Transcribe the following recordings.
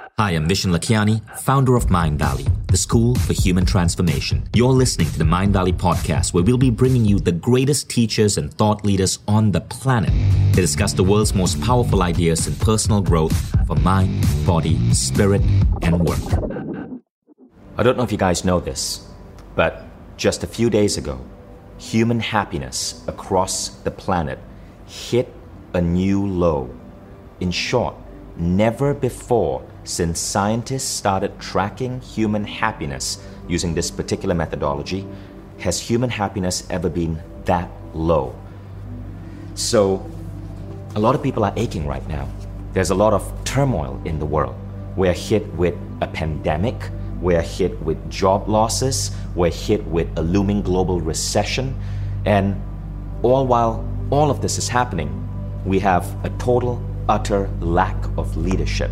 Hi, I'm Vishen Lakhiani, founder of Mindvalley, the school for human transformation. You're listening to the Mindvalley podcast, where we'll be bringing you the greatest teachers and thought leaders on the planet to discuss the world's most powerful ideas in personal growth for mind, body, spirit, and work. I don't know if you guys know this, but just a few days ago, human happiness across the planet hit a new low. In short, never before since scientists started tracking human happiness using this particular methodology, has human happiness ever been that low? So, a lot of people are aching right now. There's a lot of turmoil in the world. We're hit with a pandemic, we're hit with job losses, we're hit with a looming global recession, and all while all of this is happening, we have a total, utter lack of leadership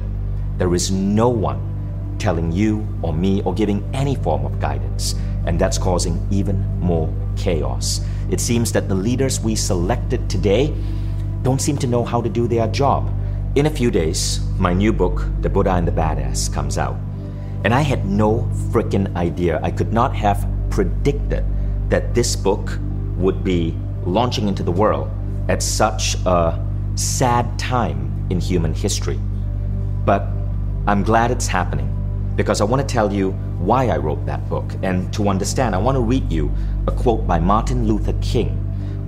there is no one telling you or me or giving any form of guidance, and that's causing even more chaos. It seems that the leaders we selected today don't seem to know how to do their job. In a few days, my new book, The Buddha and the Badass, comes out. And I had no freaking idea. I could not have predicted that this book would be launching into the world at such a sad time in human history. But I'm glad it's happening because I want to tell you why I wrote that book. And to understand, I want to read you a quote by Martin Luther King,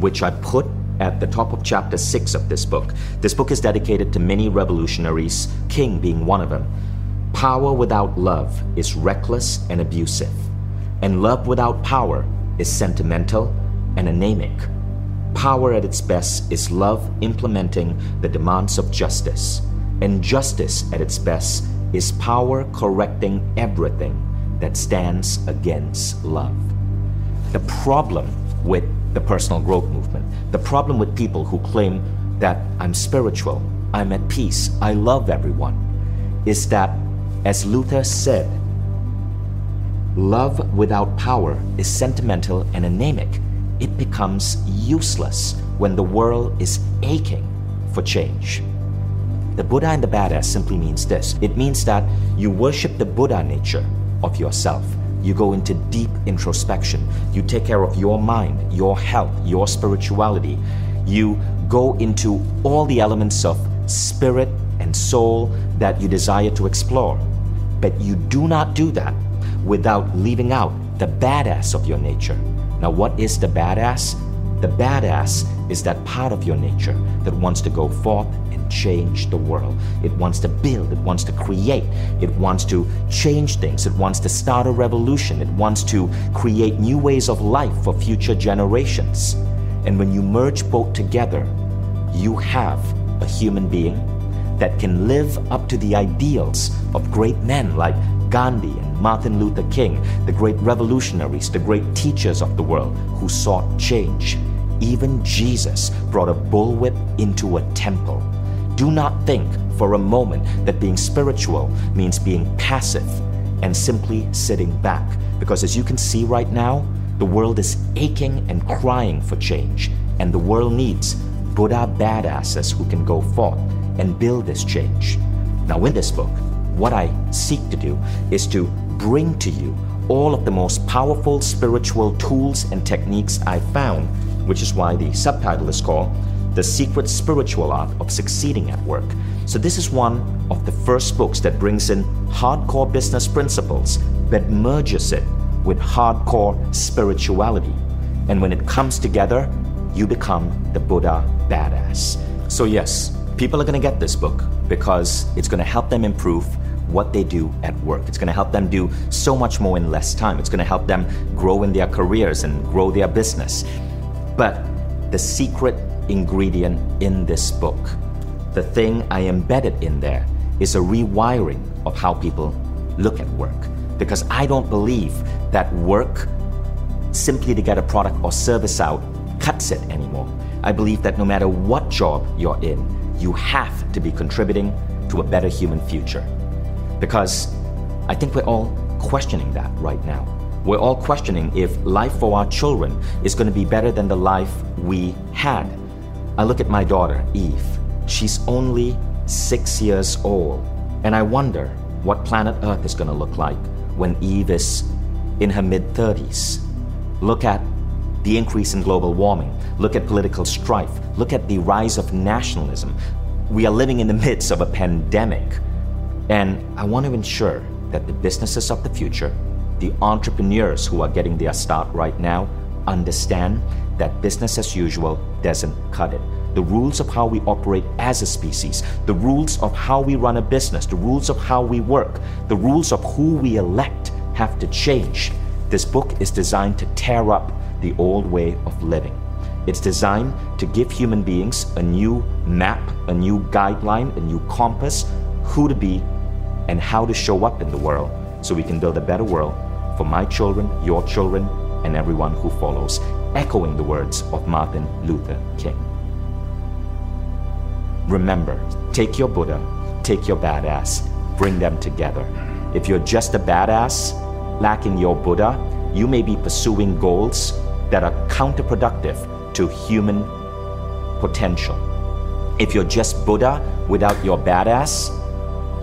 which I put at the top of chapter 6 of this book. This book is dedicated to many revolutionaries, King being one of them. Power without love is reckless and abusive, and love without power is sentimental and anemic. Power at its best is love implementing the demands of justice and justice at its best is power correcting everything that stands against love. The problem with the personal growth movement, the problem with people who claim that I'm spiritual, I'm at peace, I love everyone, is that, as Luther said, love without power is sentimental and anemic. It becomes useless when the world is aching for change. The Buddha and the Badass simply means this it means that you worship the Buddha nature of yourself. You go into deep introspection. You take care of your mind, your health, your spirituality. You go into all the elements of spirit and soul that you desire to explore. But you do not do that without leaving out the badass of your nature. Now, what is the badass? The badass is that part of your nature that wants to go forth and change the world. It wants to build, it wants to create, it wants to change things, it wants to start a revolution, it wants to create new ways of life for future generations. And when you merge both together, you have a human being that can live up to the ideals of great men like Gandhi and Martin Luther King, the great revolutionaries, the great teachers of the world who sought change. Even Jesus brought a bullwhip into a temple do not think for a moment that being spiritual means being passive and simply sitting back. Because as you can see right now, the world is aching and crying for change, and the world needs Buddha badasses who can go forth and build this change. Now, in this book, what I seek to do is to bring to you all of the most powerful spiritual tools and techniques I found, which is why the subtitle is called the Secret Spiritual Art of Succeeding at Work. So, this is one of the first books that brings in hardcore business principles but merges it with hardcore spirituality. And when it comes together, you become the Buddha badass. So, yes, people are going to get this book because it's going to help them improve what they do at work. It's going to help them do so much more in less time. It's going to help them grow in their careers and grow their business. But the secret ingredient in this book. The thing I embedded in there is a rewiring of how people look at work. Because I don't believe that work simply to get a product or service out cuts it anymore. I believe that no matter what job you're in, you have to be contributing to a better human future. Because I think we're all questioning that right now. We're all questioning if life for our children is going to be better than the life we had I look at my daughter, Eve. She's only six years old, and I wonder what planet Earth is going to look like when Eve is in her mid 30s. Look at the increase in global warming. Look at political strife. Look at the rise of nationalism. We are living in the midst of a pandemic. And I want to ensure that the businesses of the future, the entrepreneurs who are getting their start right now, understand that business as usual doesn't cut it. The rules of how we operate as a species, the rules of how we run a business, the rules of how we work, the rules of who we elect have to change. This book is designed to tear up the old way of living. It's designed to give human beings a new map, a new guideline, a new compass, who to be, and how to show up in the world so we can build a better world for my children, your children, and everyone who follows, echoing the words of Martin Luther King. Remember, take your Buddha, take your badass, bring them together. If you're just a badass, lacking your Buddha, you may be pursuing goals that are counterproductive to human potential. If you're just Buddha without your badass,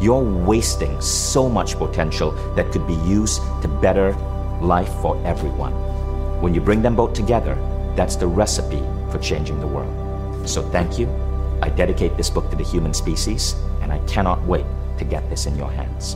you're wasting so much potential that could be used to better life for everyone. When you bring them both together, that's the recipe for changing the world. So thank you. I dedicate this book to the human species, and I cannot wait to get this in your hands.